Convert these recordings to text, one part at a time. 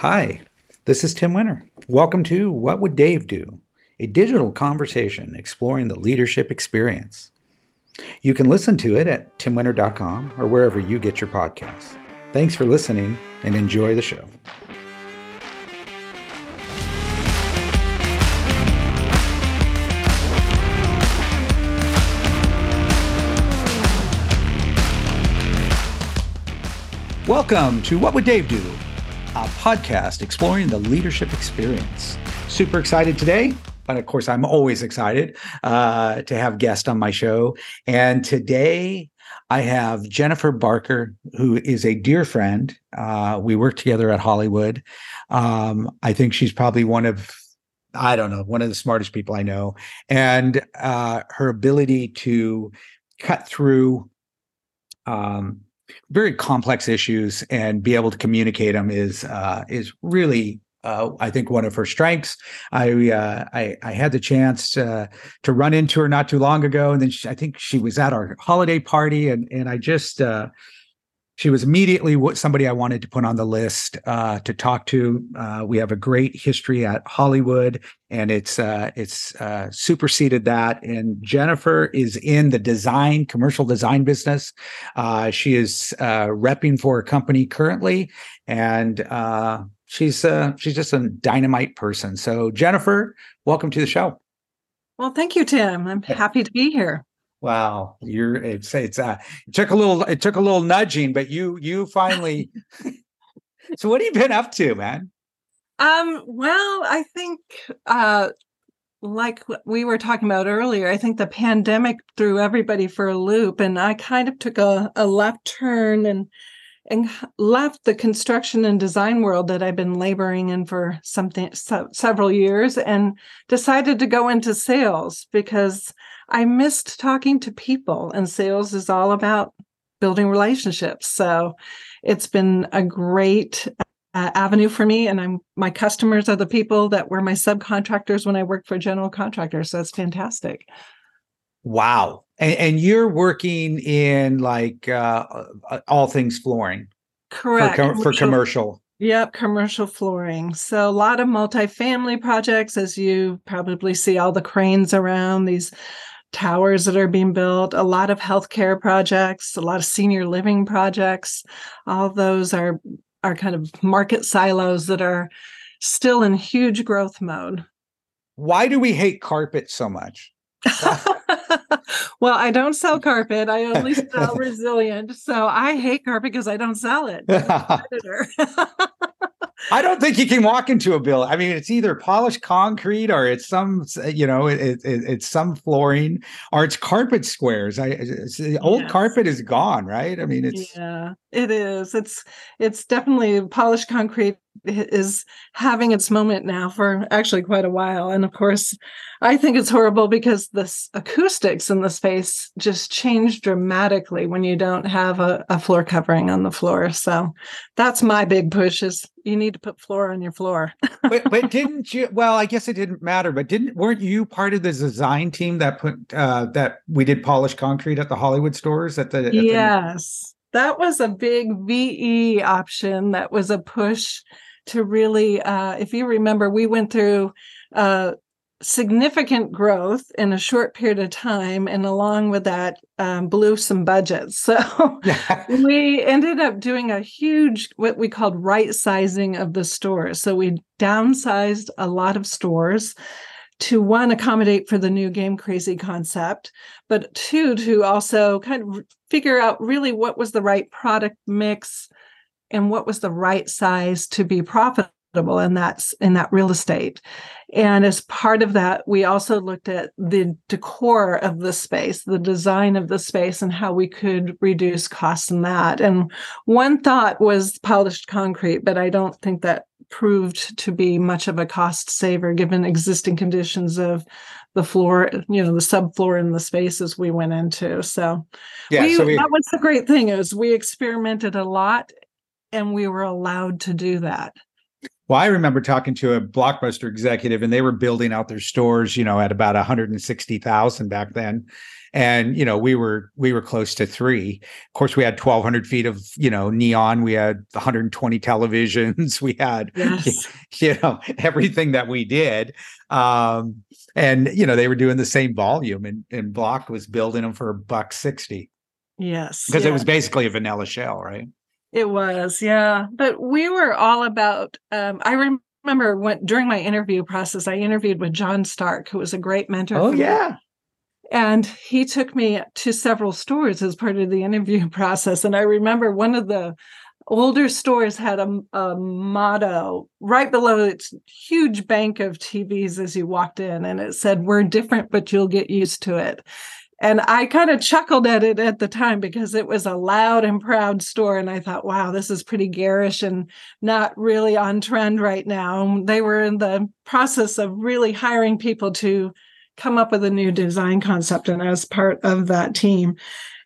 Hi, this is Tim Winter. Welcome to What Would Dave Do? A digital conversation exploring the leadership experience. You can listen to it at timwinter.com or wherever you get your podcasts. Thanks for listening and enjoy the show. Welcome to What Would Dave Do? A podcast exploring the leadership experience. Super excited today, but of course, I'm always excited uh, to have guests on my show. And today I have Jennifer Barker, who is a dear friend. Uh, we work together at Hollywood. Um, I think she's probably one of I don't know, one of the smartest people I know. And uh, her ability to cut through um, very complex issues and be able to communicate them is uh, is really uh, I think one of her strengths. I uh, I, I, had the chance uh, to run into her not too long ago, and then she, I think she was at our holiday party, and and I just uh, she was immediately somebody I wanted to put on the list uh, to talk to. Uh, we have a great history at Hollywood, and it's uh, it's uh, superseded that. And Jennifer is in the design, commercial design business. Uh, she is uh, repping for a company currently, and she's she's just a dynamite person. So Jennifer, welcome to the show. Well, thank you, Tim. I'm happy to be here. Wow, you're it's it's uh it took a little it took a little nudging, but you you finally so what have you been up to, man? Um, well, I think uh like we were talking about earlier, I think the pandemic threw everybody for a loop and I kind of took a, a left turn and and left the construction and design world that I've been laboring in for something so, several years and decided to go into sales because I missed talking to people, and sales is all about building relationships. So it's been a great uh, avenue for me, and I'm my customers are the people that were my subcontractors when I worked for general contractors. So that's fantastic. Wow, and, and you're working in like uh, uh all things flooring, correct? For, com- for commercial. Yep, commercial flooring. So a lot of multifamily projects, as you probably see all the cranes around these towers that are being built, a lot of healthcare projects, a lot of senior living projects. All those are are kind of market silos that are still in huge growth mode. Why do we hate carpet so much? well, I don't sell carpet. I only sell resilient. So I hate carpet because I don't sell it. I don't think you can walk into a building. I mean, it's either polished concrete or it's some, you know, it, it, it's some flooring or it's carpet squares. I the old yes. carpet is gone, right? I mean, it's yeah, it is. It's it's definitely polished concrete is having its moment now for actually quite a while. And of course, I think it's horrible because the acoustics in the space just change dramatically when you don't have a, a, floor covering on the floor. So that's my big push is you need to put floor on your floor. but, but, didn't you? Well, I guess it didn't matter. But didn't weren't you part of the design team that put uh, that we did polished concrete at the Hollywood stores at the? At yes. The- that was a big VE option. That was a push to really, uh, if you remember, we went through uh, significant growth in a short period of time, and along with that, um, blew some budgets. So we ended up doing a huge, what we called right sizing of the stores. So we downsized a lot of stores to one accommodate for the new game crazy concept but two to also kind of figure out really what was the right product mix and what was the right size to be profitable in that in that real estate. And as part of that we also looked at the decor of the space the design of the space and how we could reduce costs in that. And one thought was polished concrete but i don't think that proved to be much of a cost saver given existing conditions of the floor, you know, the subfloor in the spaces we went into. So, yeah, we, so we, that was the great thing is we experimented a lot and we were allowed to do that. Well, I remember talking to a Blockbuster executive and they were building out their stores, you know, at about 160,000 back then. And you know we were we were close to three. Of course we had 1200 feet of you know neon. We had 120 televisions. We had yes. you know everything that we did. Um and you know they were doing the same volume and and block was building them for a buck 60 yes because yeah. it was basically a vanilla shell right? It was yeah. But we were all about um i remember when during my interview process i interviewed with john stark who was a great mentor oh yeah and he took me to several stores as part of the interview process. And I remember one of the older stores had a, a, motto right below its huge bank of TVs as you walked in, and it said, We're different, but you'll get used to it. And I kind of chuckled at it at the time because it was a loud and proud store. And I thought, wow, this is pretty garish and not really on trend right now. They were in the process of really hiring people to come up with a new design concept and as part of that team.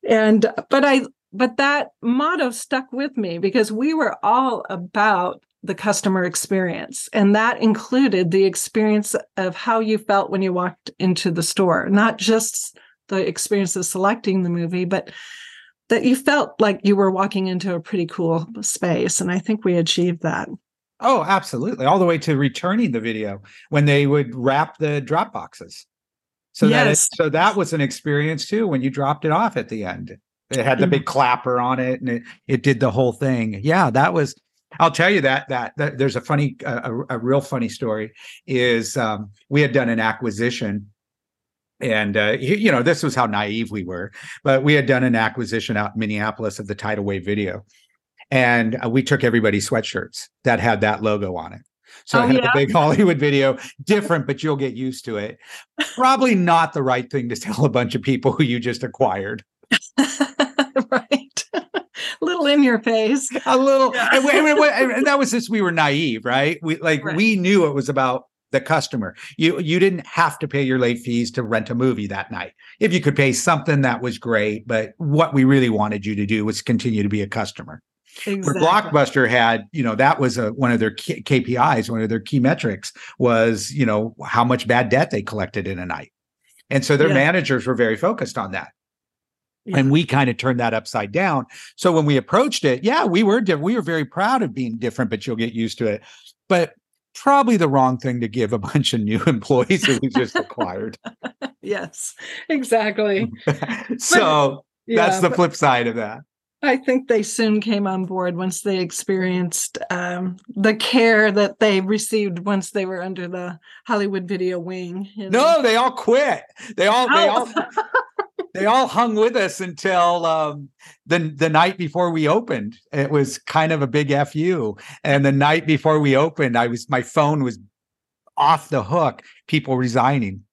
And but i but that motto stuck with me because we were all about the customer experience and that included the experience of how you felt when you walked into the store not just the experience of selecting the movie but that you felt like you were walking into a pretty cool space. And i think we achieved that. Oh absolutely. All the way to returning the video when they would wrap the drop boxes so yes. that is, so that was an experience too when you dropped it off at the end. It had the big clapper on it and it it did the whole thing. Yeah, that was I'll tell you that that, that there's a funny a, a, real funny story is um, we had done an acquisition and uh, you know this was how naive we were but we had done an acquisition out in minneapolis of the tidal wave video and uh, we took everybody's sweatshirts that had that logo on it so oh, I had yeah. the big Hollywood video, different, but you'll get used to it. Probably not the right thing to tell a bunch of people who you just acquired. right. a little in your face. A little. Yeah. and, and, and, that was just we were naive, right? We like right. we knew it was about the customer. You you didn't have to pay your late fees to rent a movie that night. If you could pay something that was great, but what we really wanted you to do was continue to be a customer. Exactly. Where Blockbuster had, you know, that was a, one of their KPIs, one of their key metrics was, you know, how much bad debt they collected in a night. And so their yeah. managers were very focused on that. Yeah. And we kind of turned that upside down. So when we approached it, yeah, we were different. We were very proud of being different, but you'll get used to it. But probably the wrong thing to give a bunch of new employees who we just acquired. yes, exactly. so but, yeah, that's the but, flip side of that. I think they soon came on board once they experienced um, the care that they received once they were under the Hollywood Video wing. You know? No, they all quit. They all oh. they all they all hung with us until um, the the night before we opened. It was kind of a big fu. And the night before we opened, I was my phone was off the hook. People resigning.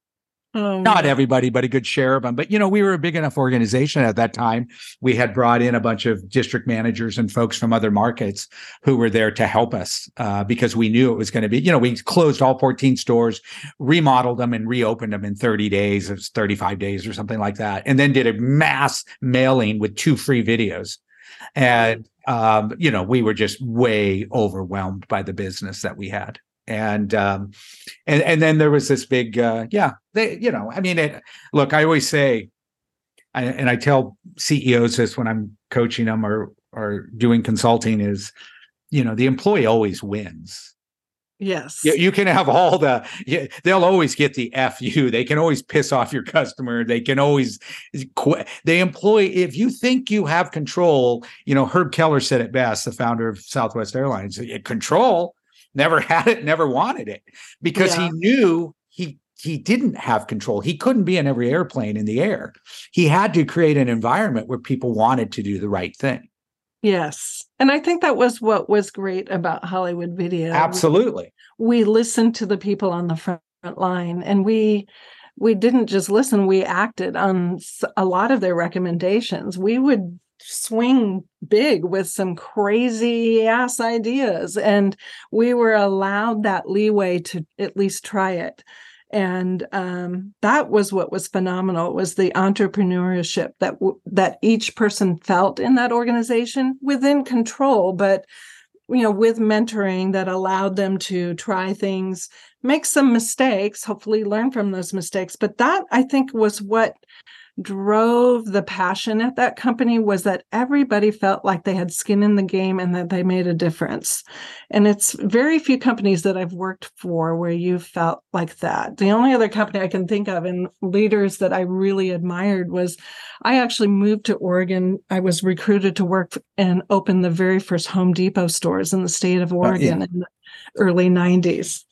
Oh, Not everybody, but a good share of them. But you know, we were a big enough organization at that time. We had brought in a bunch of district managers and folks from other markets who were there to help us uh, because we knew it was going to be. You know, we closed all 14 stores, remodeled them, and reopened them in 30 days. It was 35 days or something like that, and then did a mass mailing with two free videos. And um, you know, we were just way overwhelmed by the business that we had and um and and then there was this big uh yeah they you know i mean it look i always say I, and i tell ceos this when i'm coaching them or or doing consulting is you know the employee always wins. Yes. You, you can have all the yeah, they'll always get the fu they can always piss off your customer. They can always quit they employ if you think you have control you know herb kelleher said it best the founder of southwest airlines control never had it, never wanted it because yeah. he knew he he didn't have control. He couldn't be in every airplane in the air. He had to create an environment where people wanted to do the right thing. Yes. And I think that was what was great about Hollywood Video. Absolutely. We, we listened to the people on the front line and we we didn't just listen, we acted on a lot of their recommendations. We would swing big with some crazy ass ideas and we were allowed that leeway to at least try it. And um, that was what was phenomenal was the entrepreneurship that w- that each person felt in that organization within control but you know with mentoring that allowed them to try things make some mistakes hopefully learn from those mistakes. But that i think was what drove the passion at that company was that everybody felt like they had skin in the game and that they made a difference. And it's very few companies that I've worked for where you felt like that. The only other company I can think of and leaders that I really admired was I actually moved to Oregon. I was recruited to work and open the very first Home Depot stores in the state of Oregon oh, yeah. in the early 90s.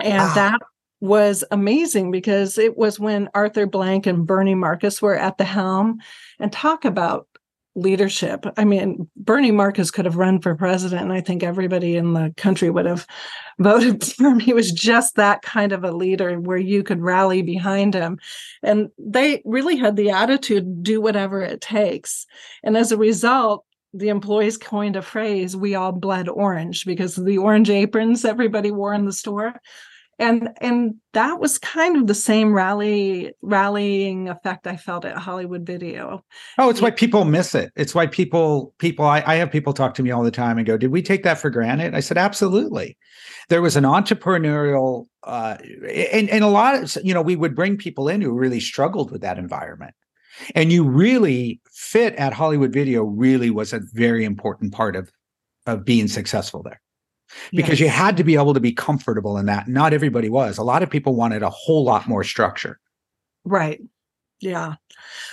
And wow. that was amazing because it was when Arthur Blank and Bernie Marcus were at the helm and talk about leadership. I mean, Bernie Marcus could have run for president, and I think everybody in the country would have voted for him. He was just that kind of a leader where you could rally behind him. And they really had the attitude do whatever it takes. And as a result, the employees coined a phrase, we all bled orange because the orange aprons everybody wore in the store and and that was kind of the same rally rallying effect i felt at hollywood video. Oh it's why people miss it. It's why people people I, I have people talk to me all the time and go did we take that for granted? I said absolutely. There was an entrepreneurial uh and, and a lot of you know we would bring people in who really struggled with that environment. And you really fit at hollywood video really was a very important part of of being successful there because yes. you had to be able to be comfortable in that. Not everybody was. A lot of people wanted a whole lot more structure. Right. Yeah.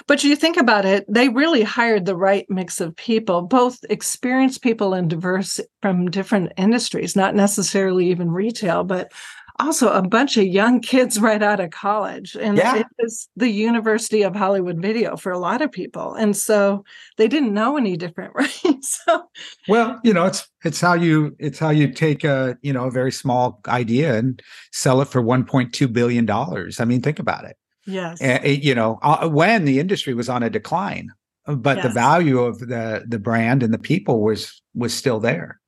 But you think about it, they really hired the right mix of people, both experienced people and diverse from different industries, not necessarily even retail, but also a bunch of young kids right out of college and yeah. it was the university of hollywood video for a lot of people and so they didn't know any different right? So well you know it's it's how you it's how you take a you know a very small idea and sell it for 1.2 billion dollars. I mean think about it. Yes. And, you know uh, when the industry was on a decline but yes. the value of the the brand and the people was was still there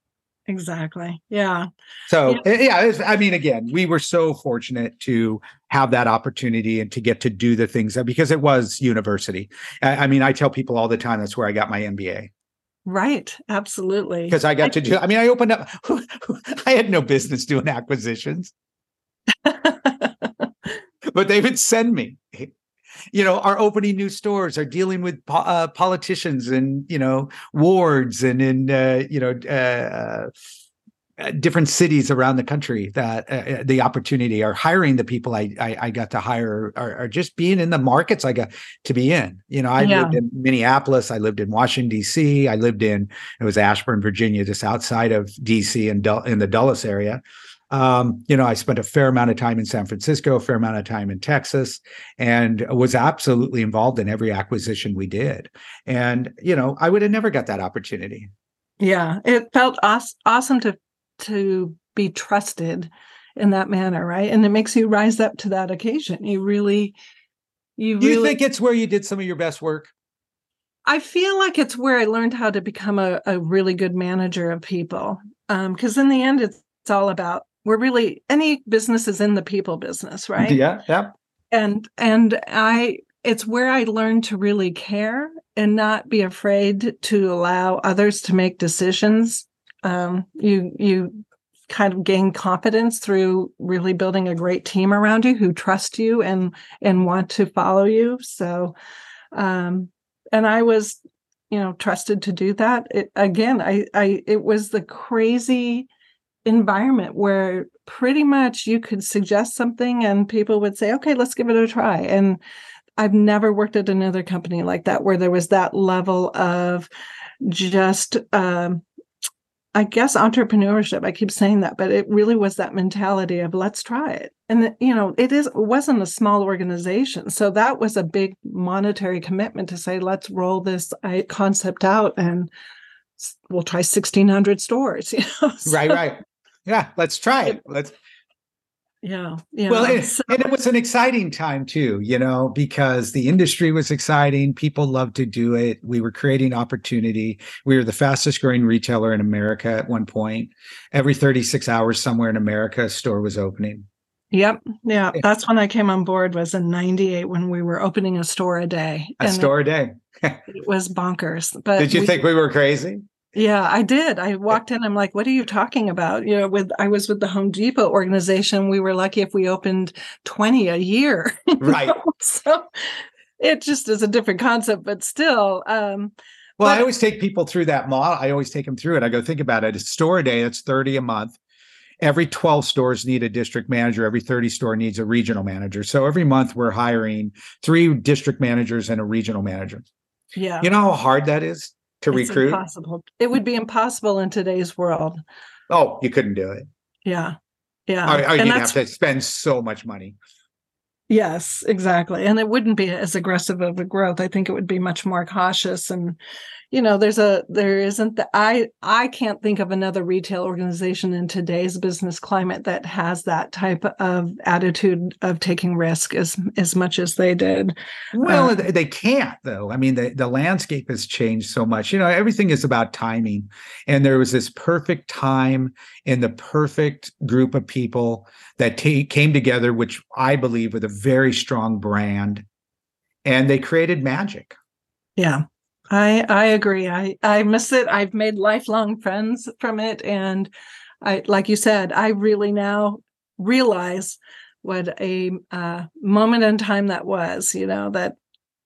Exactly. Yeah. So yeah, eh, yeah I mean, again, we were so fortunate to have that opportunity and to get to do the things that because it was university. I, I mean, I tell people all the time that's where I got my MBA. Right. Absolutely. Because I got I to do. I mean, I opened up. I had no business doing acquisitions. but they would send me you know, are opening new stores, are dealing with po- uh, politicians and you know wards and in uh, you know uh, uh, different cities around the country that uh, uh, the opportunity are hiring the people I, I, I got to hire or, or, just being in the markets I got to be in. You know, I yeah. lived in Minneapolis, I lived in Washington D.C., I lived in it was Ashburn, Virginia, just outside of D.C. and in the Dulles area. Um, you know, I spent a fair amount of time in San Francisco, a fair amount of time in Texas, and was absolutely involved in every acquisition we did. And you know, I would have never got that opportunity. Yeah, it felt aw- awesome to to be trusted in that manner, right? And it makes you rise up to that occasion. You really, you. Do you think it's where you did some of your best work? I feel like it's where I learned how to become a, a really good manager of people. Because um, in the end, it's, it's all about we're really any business is in the people business right? Yeah yeah. And and i it's where i learned to really care and not be afraid to allow others to make decisions. Um, you you kind of gain confidence through really building a great team around you who trust you and and want to follow you. So um and i was you know trusted to do that. It, again i i it was the crazy environment where pretty much you could suggest something and people would say, okay, let's give it a try. And I've never worked at another company like that where there was that level of just, um, I guess, entrepreneurship. I keep saying that, but it really was that mentality of let's try it. And you know, it is it wasn't a small organization, so that was a big monetary commitment to say let's roll this concept out and we'll try 1600 stores you know so, right right yeah, let's try it. Let's. Yeah, yeah. Well, and, so, and, it was an exciting time too, you know, because the industry was exciting. People loved to do it. We were creating opportunity. We were the fastest growing retailer in America at one point. Every 36 hours, somewhere in America, a store was opening. Yep. Yeah. That's when I came on board was in 98 when we were opening a store a day. A store it, a day. it was bonkers. But did you we, think we were crazy? Yeah, I did. I walked in. I'm like, "What are you talking about?" You know, with I was with the Home Depot organization. We were lucky if we opened 20 a year. Right. so it just is a different concept, but still. Um, well, but- I always take people through that model. I always take them through it. I go, think about it. It's store a day, that's 30 a month. Every 12 stores need a district manager. Every 30 store needs a regional manager. So every month we're hiring three district managers and a regional manager. yeah. You know how hard that is to it's recruit? impossible. It would be impossible in today's world. Oh, you couldn't do it. Yeah. Yeah. Or, or oh, and you'd have to spend so much money. Yes, exactly. And it wouldn't be as aggressive of a growth. I think it would be much more cautious and you know, there's a there isn't the I I can't think of another retail organization in today's business climate that has that type of attitude of taking risk as as much as they did. Well, Uh, they can't though. I mean, the, the landscape has changed so much. You know, everything is about timing. And there was this perfect time and the perfect group of people that ta- came together, which I believe with a very strong brand. And they created magic. Yeah. I I agree. I I miss it. I've made lifelong friends from it and I like you said, I really now realize what a uh, moment in time that was, you know, that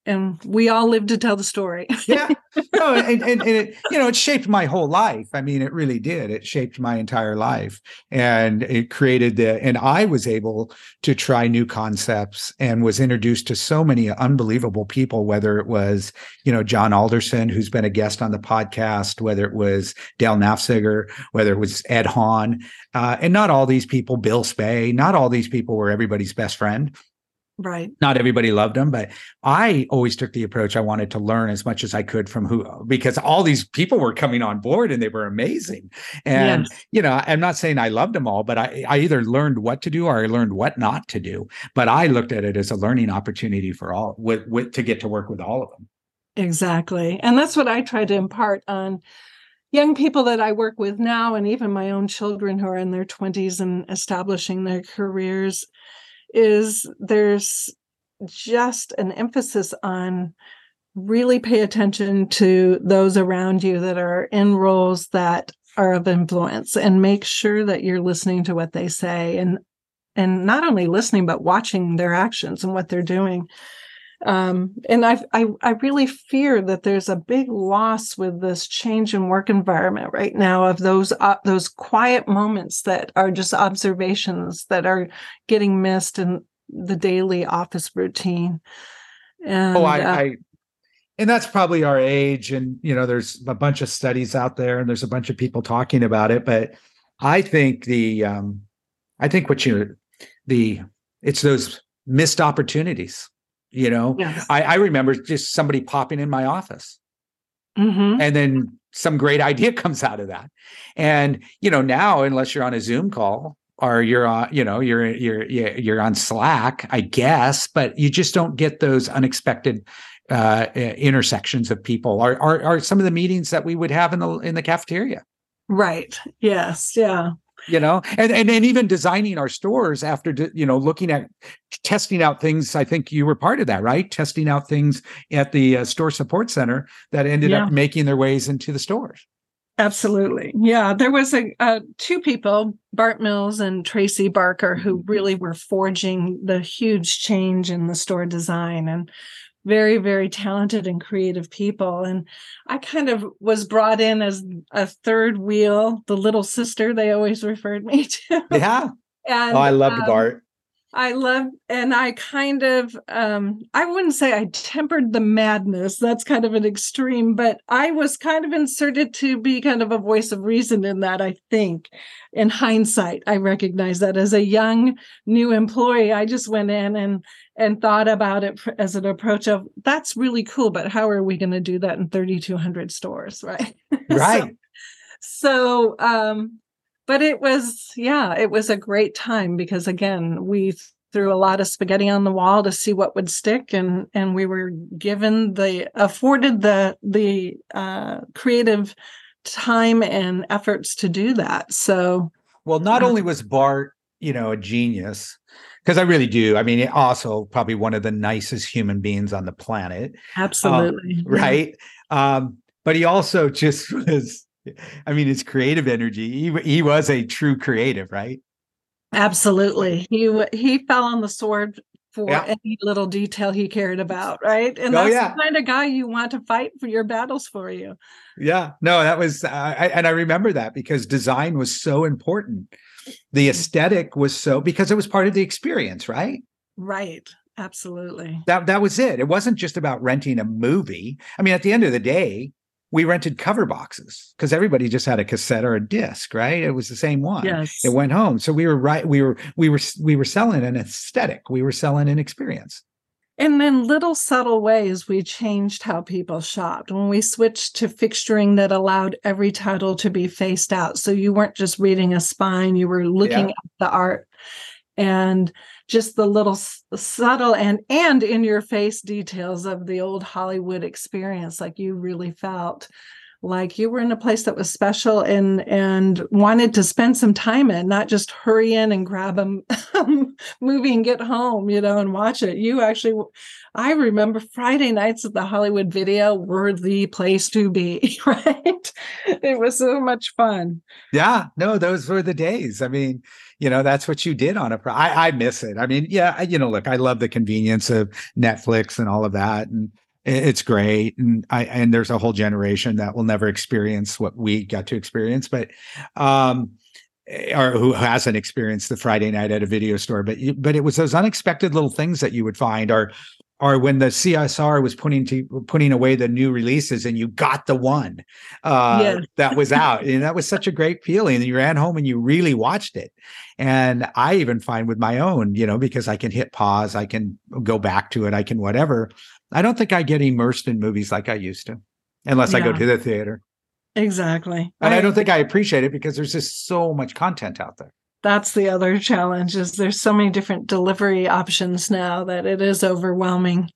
and we all live to tell the story. Yeah. no, and, and, and it, you know, it shaped my whole life. I mean, it really did. It shaped my entire life. And it created the, and I was able to try new concepts and was introduced to so many unbelievable people, whether it was, you know, John Alderson, who's been a guest on the podcast, whether it was Dale Nafziger, whether it was Ed Hahn. Uh, and not all these people, Bill Spay, not all these people were everybody's best friend right. not everybody loved him, but I always took the approach I wanted to learn as much as I could from who because all these people were coming on board and they were amazing. And Yes. you know, I'm not saying I loved them all, but I I either learned what to do or I learned what not to do. But I looked at it as a learning opportunity for all with with to get to work with all of them. Exactly. And that's what I try to impart on young people that I work with now, and even my own children who are in their 20s and establishing their careers, is there's just an emphasis on really pay attention to those around you that are in roles that are of influence and make sure that you're listening to what they say and and not only listening but watching their actions and what they're doing um, and I've, I I really fear that there's a big loss with this change in work environment right now of those uh, those quiet moments that are just observations that are getting missed in the daily office routine. And oh, I, uh, I and that's probably our age. And you know, there's a bunch of studies out there and there's a bunch of people talking about it. But I think the um I think what you the it's those missed opportunities. You know, yes. I, I remember just somebody popping in my office Mhm. and then some great idea comes out of that. And you know, now unless you're on a Zoom call or you're on, you know, you're you're you're you're on Slack, I guess, but you just don't get those unexpected uh, uh, intersections of people. Are, are are some of the meetings that we would have in the in the cafeteria? Right. Yes. Yeah. You know, and and and even designing our stores after you know looking at testing out things. I think you were part of that, right? Testing out things at the uh, store support center that ended Yeah. up making their ways into the stores. Absolutely. Yeah. There was a uh, two people, Bart Mills and Tracy Barker, who really were forging the huge change in the store design and very, very talented and creative people. And I kind of was brought in as a third wheel, the little sister they always referred me to. Yeah. and oh, I loved um, Bart. I love, and I kind of, um, I wouldn't say I tempered the madness. That's kind of an extreme, but I was kind of inserted to be kind of a voice of reason in that. I think, in hindsight, I recognize that as a young new employee, I just went in and and thought about it as an approach of that's really cool, but how are we going to do that in 3,200 stores, right? Right. so, so um, but it was yeah it was a great time because again we threw a lot of spaghetti on the wall to see what would stick and and we were given the afforded the the uh, creative time and efforts to do that so Well, not Uh, only was Bart, you know, a genius, because I really do. I mean, also probably one of the nicest human beings on the planet, absolutely Yeah. right? Um, but he also just was. I mean, his creative energy. He he was a true creative, right? absolutely he he fell on the sword for yeah. any little detail he cared about, right? And oh, that's yeah. the kind of guy you want to fight for your battles for you. Yeah, no, that was, uh, I, and I remember that because design was so important. The mm-hmm. aesthetic was so because it was part of the experience, right? Right. Absolutely. That that was it. It wasn't just about renting a movie. I mean, at the end of the day, we rented cover boxes because everybody just had a cassette or a disc, right? It was the same one. Yes. It went home. So we were right. We were we were we were selling an aesthetic. We were selling an experience. And then little subtle ways we changed how people shopped when we switched to fixturing that allowed every title to be faced out. So you weren't just reading a spine, you were looking yeah. at the art. And just the little subtle and and in your face details of the old hollywood experience like you really felt like you were in a place that was special and and wanted to spend some time in not just hurry in and grab a um, movie and get home you know and watch it. You actually i remember friday nights at the hollywood video were the place to be right? It was so much fun. Yeah no those were the days. I mean you know that's what you did on a pro I, I miss it. I mean yeah you know look i love the convenience of netflix and all of that and it's great and i and there's a whole generation that will never experience what we got to experience but um eh, or who hasn't experienced the friday night at a video store but but it was those unexpected little things that you would find or or when the CSR was putting to putting away the new releases and you got the one uh, yes. that was out and that was such a great feeling and you ran home and you really watched it and I even find with my own you know because I can hit pause I can go back to it I can whatever I don't think I get immersed in movies like I used to, unless yeah. I go to the theater. Exactly. And I, I don't think I appreciate it because there's just so much content out there. That's the other challenge is there's so many different delivery options now that it is overwhelming.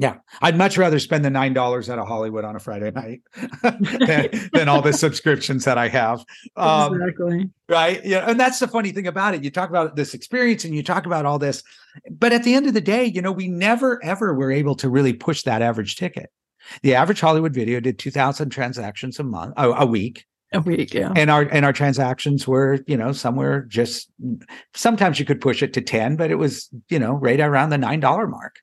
Yeah, I'd much rather spend the nine dollars at a Hollywood on a Friday night than, than, all the subscriptions that I have. Um, exactly. Right. Yeah, and that's the funny thing about it. You talk about this experience, and you talk about all this, but at the end of the day, you know, we never ever were able to really push that average ticket. The average Hollywood video did two thousand transactions a month, a, a week. A week, yeah. And our and our transactions were, you know, somewhere just sometimes you could push it to ten, but it was, you know, right around the nine dollar mark.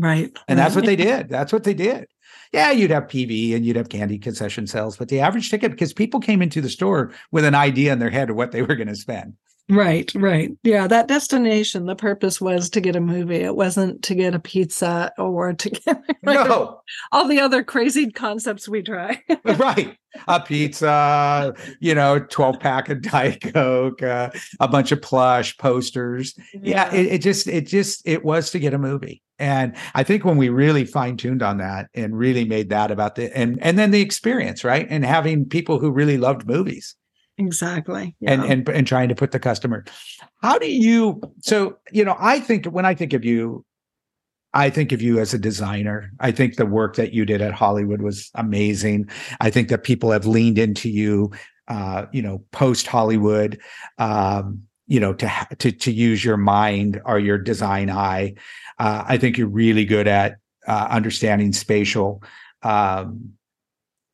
Right. And right. that's what they did. That's what they did. Yeah, you'd have PV and you'd have candy concession sales, but the average ticket, because people came into the store with an idea in their head of what they were going to spend. Right, right. Yeah, that destination, the purpose was to get a movie. It wasn't to get a pizza or to get like, no. all the other crazy concepts we try. right. A pizza, you know, 12 pack of Diet Coke, uh, a bunch of plush posters. Yeah, yeah it, it just, it just, it was to get a movie. And I think when we really fine tuned on that and really made that about the, and, and then the experience, right. And having people who really loved movies Exactly. Yeah. And, and and trying to put the customer. How do you so you know, I think when I think of you, I think of you as a designer. I think the work that you did at Hollywood was amazing. I think that people have leaned into you uh, you know, post Hollywood. Um, you know, to to to use your mind or your design eye. Uh, I think you're really good at uh, understanding spatial um,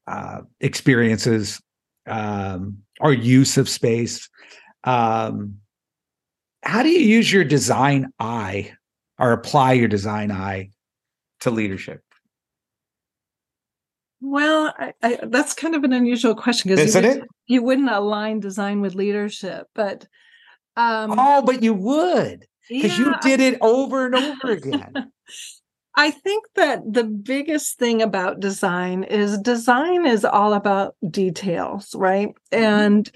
uh, experiences um, our use of space. Um, how do you use your design eye or apply your design eye to leadership? Well, I, I, that's kind of an unusual question because you, it? you wouldn't align design with leadership, but um, oh, but you would because yeah, you did it over and over again. I think that the biggest thing about design is design is all about details, right? Mm-hmm. And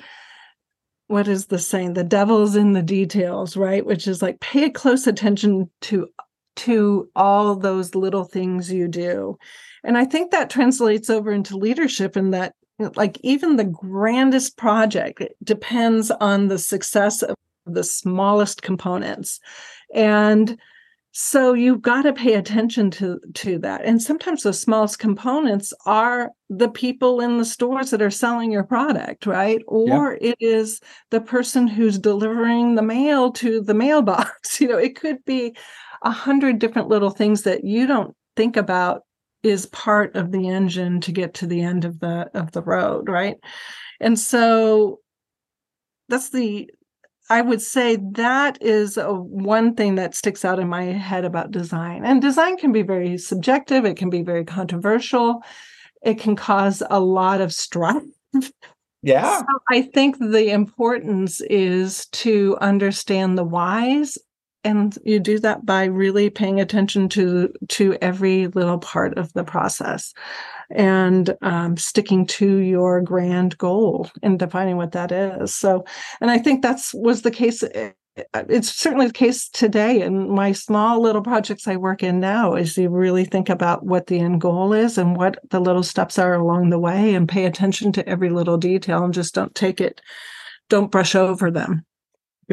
what is the saying? The devil's in the details, right? Which is like pay close attention to to all those little things you do. And I think that translates over into leadership in that like even the grandest project depends on the success of the smallest components. And so you've got to pay attention to to that. And sometimes the smallest components are the people in the stores that are selling your product right? Or yep. it is the person who's delivering the mail to the mailbox. You know it could be a hundred different little things that you don't think about is part of the engine to get to the end of the of the road right? And so that's the I would say that is a, one thing that sticks out in my head about design. And design can be very subjective, it can be very controversial, it can cause a lot of strife. Yeah. So I think the importance is to understand the whys and you do that by really paying attention to to every little part of the process and um, sticking to your grand goal and defining what that is. So and i think that's was the case eh, it's certainly the case today. In my small little projects i work in now is you really think about what the end goal is and what the little steps are along the way and pay attention to every little detail and just don't take it don't brush over them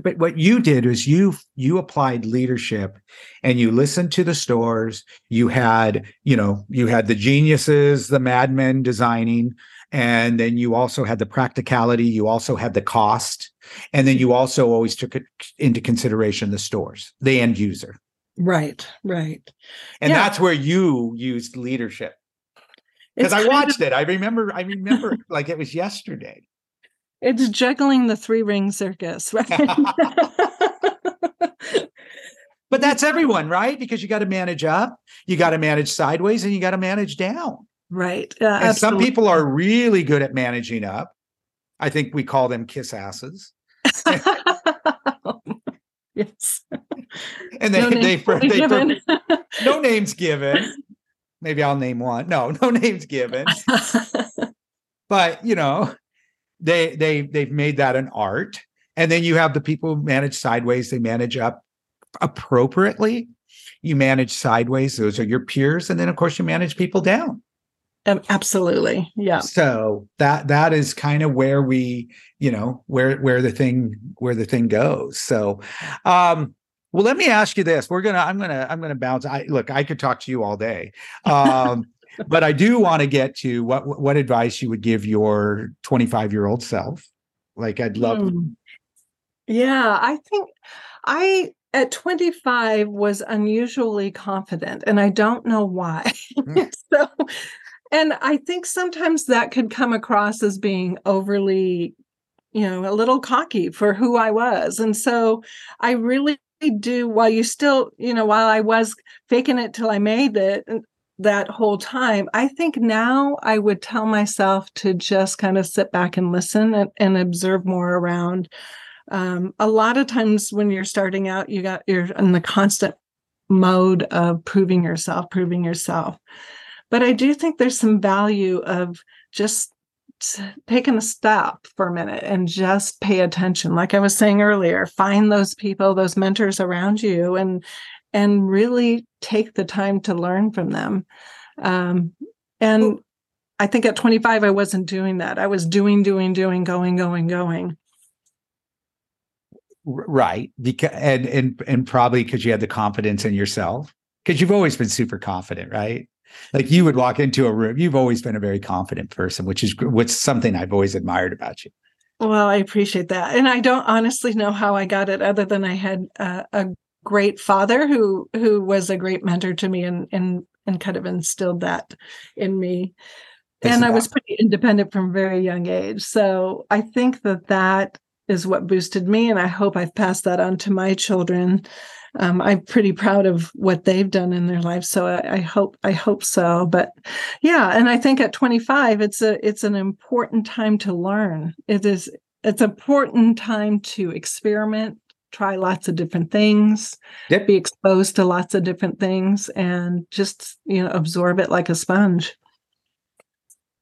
but what you did is you you applied leadership and you listened to the stores. You had you know you had the geniuses the madmen designing and then you also had the practicality. You also had the cost. And then you also always took it into consideration the stores the end user. Right right. And yeah. that's where you used leadership. Because i watched of- it. I remember i remember like it was yesterday it's juggling the three ring circus, right? but that's everyone, right? Because you got to manage up, you got to manage sideways, and you got to manage down. Right. Uh, and some people are really good at managing up. I think we call them kiss asses. yes. And they, no they, they, they no names given. Maybe I'll name one. No, no names given. but you know, they they they've made that an art. And then you have the people who manage sideways they manage up appropriately. You manage sideways those are your peers and then of course you manage people down. Um, absolutely yeah. So that that is kind of where we you know where where the thing where the thing goes. So um well let me ask you this. We're gonna i'm gonna i'm gonna bounce. I look i could talk to you all day. Um but I do want to get to what what advice you would give your 25 year old self. Like I'd love. Hmm. Yeah, I think I at 25 was unusually confident, and I don't know why. Hmm. so, and I think sometimes that could come across as being overly, you know, a little cocky for who I was, and so I really do while you still you know while i was faking it till i made it that whole time. I think now I would tell myself to just kind of sit back and listen and, and observe more around. Um, a lot of times when you're starting out, you got you're in the constant mode of proving yourself, proving yourself. But I do think there's some value of just taking a stop for a minute and just pay attention like i was saying earlier find those people those mentors around you and and really take the time to learn from them. Um, and I think at 25, I wasn't doing that. I was doing, doing, doing, going, going, going. Right. Because and and and probably because you had the confidence in yourself. Because you've always been super confident, right? Like you would walk into a room. You've always been a very confident person, which is what's something I've always admired about you. Well, I appreciate that, and I don't honestly know how I got it, other than I had uh, a great father who who was a great mentor to me and and and kind of instilled that in me. And i was pretty independent from very young age. So i think that that is what boosted me and i hope i've passed that on to my children. Um, i'm pretty proud of what they've done in their life so I, I hope i hope so. But yeah and i think at 25 it's a it's an important time to learn. It is it's important time to experiment try lots of different things, yep. be exposed to lots of different things, and just you know absorb it like a sponge.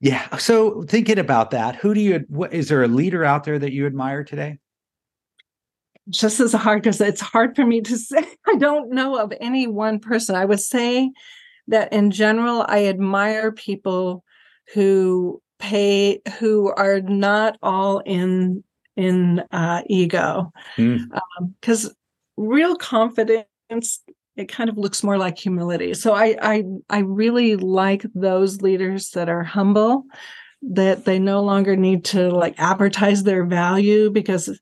Yeah. So thinking about that, who do you? What is there a leader out there that you admire today? Just as hard because it's hard for me to say. I don't know of any one person. I would say that in general, I admire people who pay who are not all in in uh, ego because mm. um, real confidence it kind of looks more like humility so I, I i really like those leaders that are humble that they no longer need to like advertise their value because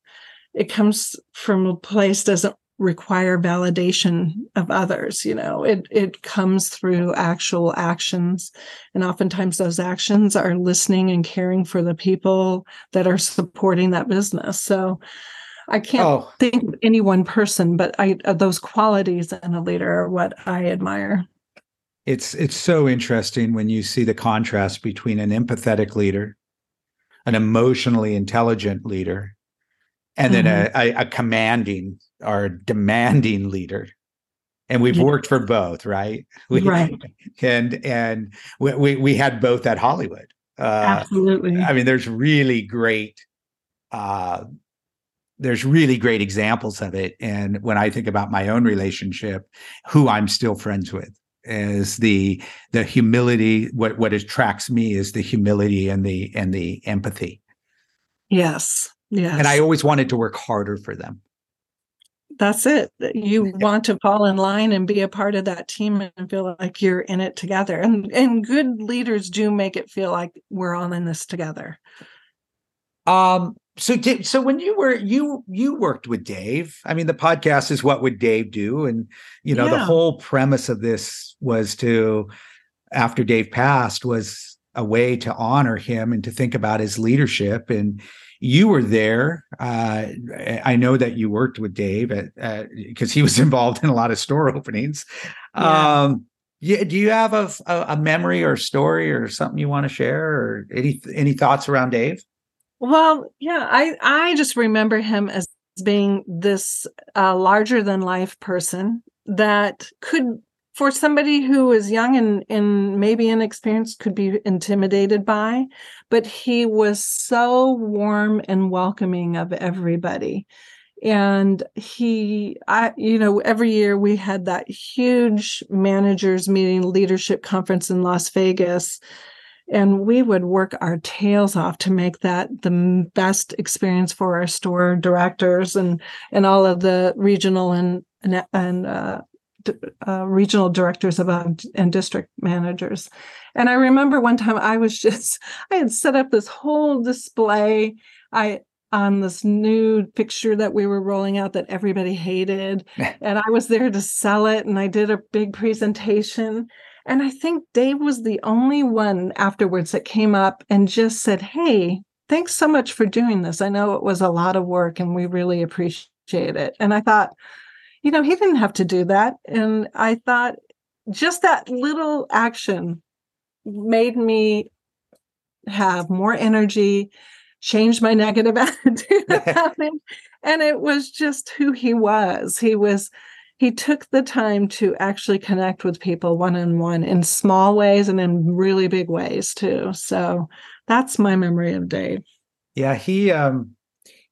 it comes from a place doesn't require validation of others you know it it comes through actual actions and oftentimes those actions are listening and caring for the people that are supporting that business so I can't oh. think of any one person, but I uh, those qualities in a leader are what I admire. It's it's so interesting when you see the contrast between an empathetic leader, an emotionally intelligent leader, and mm-hmm. then a, a, a, commanding or demanding leader. And we've yeah. worked for both, right? We, right. And and we, we, we had both at Hollywood. Uh, Absolutely. I mean, there's really great uh, there's really great examples of it. And when I think about my own relationship, who I'm still friends with is the the humility. What what attracts me is the humility and the and the empathy. Yes. Yes. And I always wanted to work harder for them. That's it. You want to fall in line and be a part of that team and feel like you're in it together. And and good leaders do make it feel like we're all in this together. Um so so when you were you you worked with Dave, I mean the podcast is what would Dave do and you know yeah. the whole premise of this was to after Dave passed was a way to honor him and to think about his leadership and you were there uh, i know that you worked with dave because he was involved in a lot of store openings yeah. um yeah, do you have a, a memory or story or something you want to share or any any thoughts around dave well, yeah, I I just remember him as being this uh, larger than life person that could for somebody who is young and, and maybe inexperienced could be intimidated by but he was so warm and welcoming of everybody. And he i you know every year we had that huge managers meeting leadership conference in las vegas. And we would work our tails off to make that the best experience for our store directors and and all of the regional and and, and uh, uh, regional directors of uh, and district managers. And I remember one time I was just I had set up this whole display. I on this new picture that we were rolling out that everybody hated and I was there to sell it and I did a big presentation and I think Dave was the only one afterwards that came up and just said, Hey, thanks so much for doing this. I know it was a lot of work and we really appreciate it. And I thought, you know, he didn't have to do that. And I thought just that little action made me have more energy, change my negative attitude about him. And it was just who he was. He was he took the time to actually connect with people one on one in small ways and in really big ways too. So that's my memory of Dave. Yeah, he um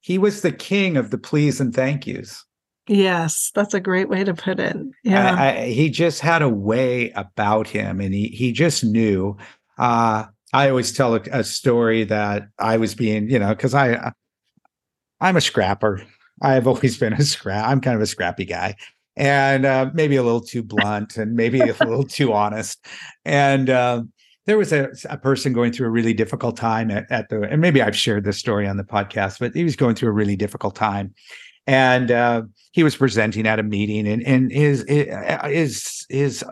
he was the king of the please and thank yous. Yes, that's a great way to put it. Yeah. I, I, he just had a way about him and he he just knew uh I always tell a, a story that I was being, you know, because I I'm a scrapper. I've always been a scrap. I'm kind of a scrappy guy and uh, maybe a little too blunt and maybe a little too honest. And uh, there was a, a, person going through a really difficult time at, at, the, and maybe I've shared this story on the podcast, but he was going through a really difficult time. And uh, he was presenting at a meeting, and, and his his his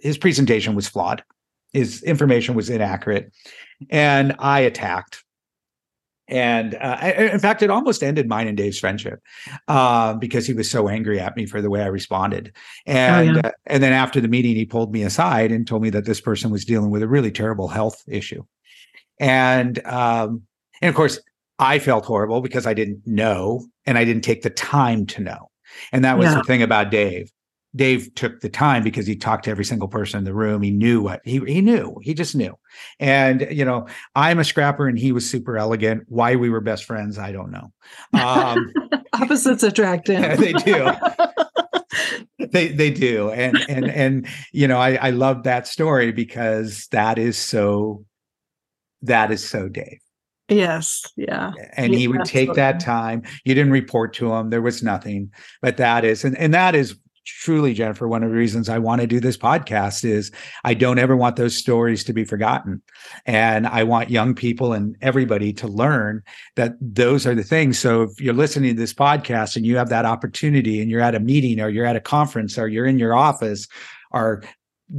his presentation was flawed. His information was inaccurate, and I attacked and uh, in fact, it almost ended mine and Dave's friendship uh, because he was so angry at me for the way I responded. And oh, yeah. uh, and then after the meeting, he pulled me aside and told me that this person was dealing with a really terrible health issue. And um, and of course, I felt horrible because I didn't know and I didn't take the time to know. And that was yeah. the thing about Dave. Dave took the time because he talked to every single person in the room. He knew what he he knew. He just knew. And you know, I'm a scrapper and he was super elegant. Why we were best friends, I don't know. Um, Opposites attract. they do. they they do. And and and you know, I I love that story because that is so that is so Dave. Yes. Yeah. And he would take that time. You didn't report to him. There was nothing. But that is, and, and that is truly, Jennifer, one of the reasons I want to do this podcast is I don't ever want those stories to be forgotten. And I want young people and everybody to learn that those are the things. So if you're listening to this podcast and you have that opportunity and you're at a meeting or you're at a conference or you're in your office or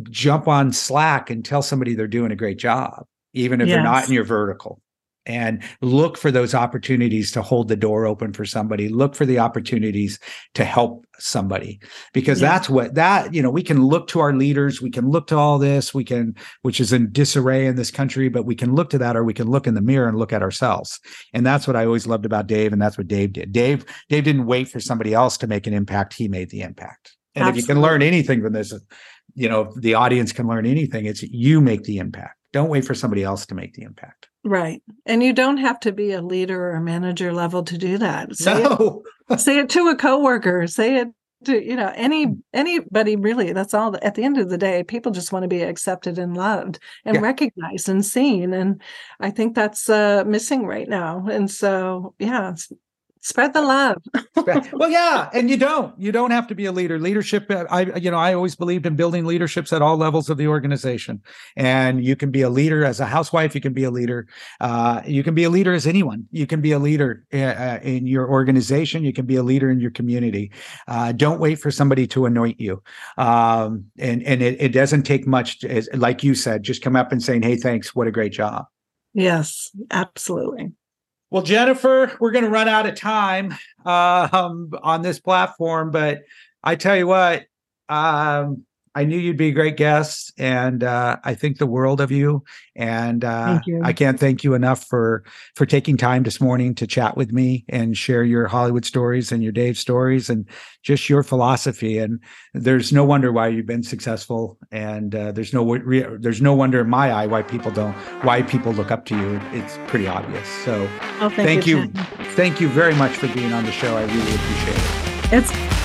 jump on Slack and tell somebody they're doing a great job, even if yes. they're not in your vertical and look for those opportunities to hold the door open for somebody. Look for the opportunities to help somebody because yeah. that's what that you know we can look to our leaders we can look to all this we can which is in disarray in this country but we can look to that or we can look in the mirror and look at ourselves. And that's what i always loved about dave and that's what dave did. Dave dave didn't wait for somebody else to make an impact. He made the impact. And Absolutely. if you can learn anything from this you know the audience can learn anything. It's you make the impact. Don't wait for somebody else to make the impact Right. And you don't have to be a leader or a manager level to do that. Say no. it, say it to a coworker, say it to, you know, any anybody really. That's all at the end of the day, people just want to be accepted and loved and yeah. recognized and seen. And I think that's uh missing right now. And so yeah, spread the love. Well yeah and you don't. You don't have to be a leader. Leadership uh, i you know i always believed in building leaderships at all levels of the organization. And you can be a leader as a housewife you can be a leader uh, you can be a leader as anyone. You can be a leader uh, uh in your organization. You can be a leader in your community. Uh, don't wait for somebody to anoint you. Um, and and it, it doesn't take much to, like you said just come up and saying hey thanks. What a great job. Yes absolutely well, Jennifer, we're going to run out of time um, on this platform, but I tell you what, um, I knew you'd be a great guest, and uh, I think the world of you. And uh, you. I can't thank you enough for for taking time this morning to chat with me and share your Hollywood stories and your Dave stories and just your philosophy. And there's no wonder why you've been successful, and uh, there's no re- there's no wonder in my eye why people don't why people look up to you. It's pretty obvious. So oh, thank, thank you, you thank you very much for being on the show. I really appreciate it. It's